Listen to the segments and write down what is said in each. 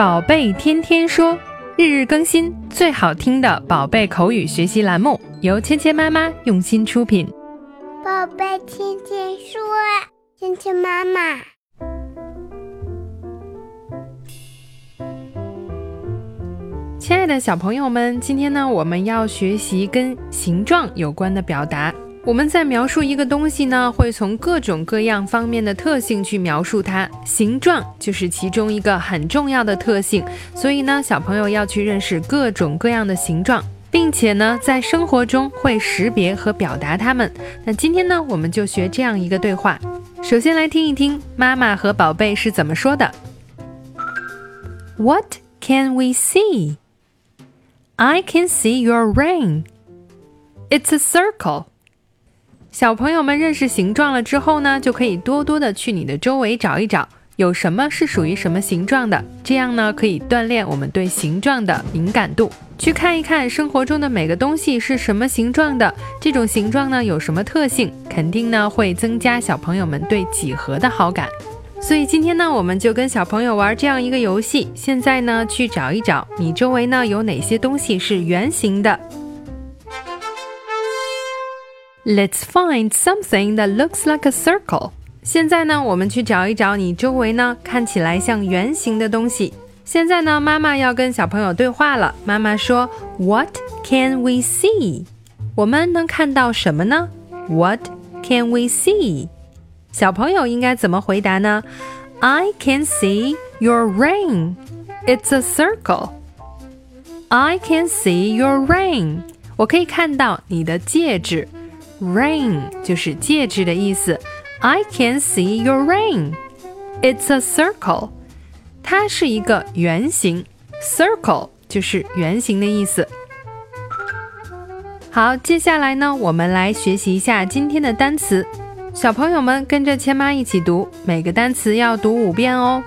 宝贝天天说，日日更新，最好听的宝贝口语学习栏目，由芊芊妈妈用心出品。宝贝天天说，芊芊妈妈。亲爱的小朋友们，今天呢，我们要学习跟形状有关的表达。我们在描述一个东西呢，会从各种各样方面的特性去描述它，形状就是其中一个很重要的特性。所以呢，小朋友要去认识各种各样的形状，并且呢，在生活中会识别和表达它们。那今天呢，我们就学这样一个对话。首先来听一听妈妈和宝贝是怎么说的。What can we see? I can see your ring. It's a circle. 小朋友们认识形状了之后呢，就可以多多的去你的周围找一找，有什么是属于什么形状的。这样呢，可以锻炼我们对形状的敏感度。去看一看生活中的每个东西是什么形状的，这种形状呢有什么特性，肯定呢会增加小朋友们对几何的好感。所以今天呢，我们就跟小朋友玩这样一个游戏。现在呢，去找一找你周围呢有哪些东西是圆形的。Let's find something that looks like a circle。现在呢，我们去找一找你周围呢看起来像圆形的东西。现在呢，妈妈要跟小朋友对话了。妈妈说：“What can we see？” 我们能看到什么呢？What can we see？小朋友应该怎么回答呢？I can see your ring. It's a circle. I can see your ring. 我可以看到你的戒指。 Ring 就是戒指的意思。I can see your ring. It's a circle. 它是一个圆形。Circle 就是圆形的意思。好，接下来呢，我们来学习一下今天的单词。小朋友们跟着千妈一起读，每个单词要读五遍哦。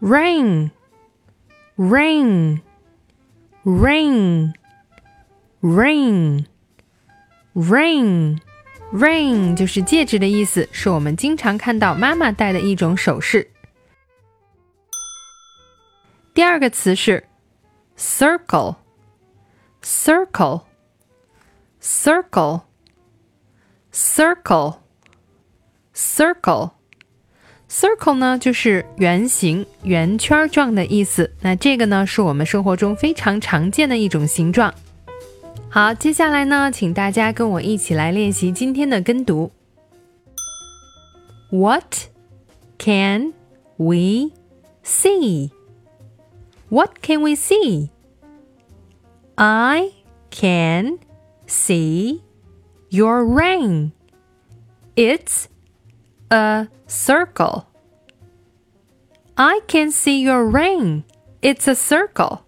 Ring, ring, ring, ring. Ring, ring 就是戒指的意思，是我们经常看到妈妈戴的一种首饰。第二个词是 circle, circle, circle, circle, circle, circle 呢就是圆形、圆圈状的意思。那这个呢是我们生活中非常常见的一种形状。好，接下来呢，请大家跟我一起来练习今天的跟读。What can we see? What can we see? I can see your ring. It's a circle. I can see your ring. It's a circle.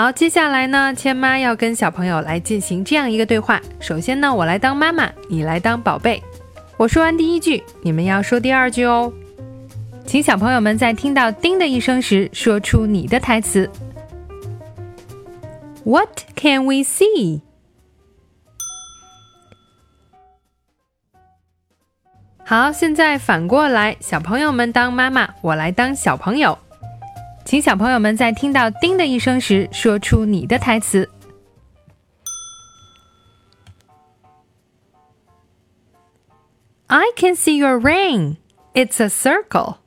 好，接下来呢，千妈要跟小朋友来进行这样一个对话。首先呢，我来当妈妈，你来当宝贝。我说完第一句，你们要说第二句哦。请小朋友们在听到“叮”的一声时，说出你的台词。What can we see？好，现在反过来，小朋友们当妈妈，我来当小朋友。请小朋友们在听到“叮”的一声时，说出你的台词。I can see your ring. It's a circle.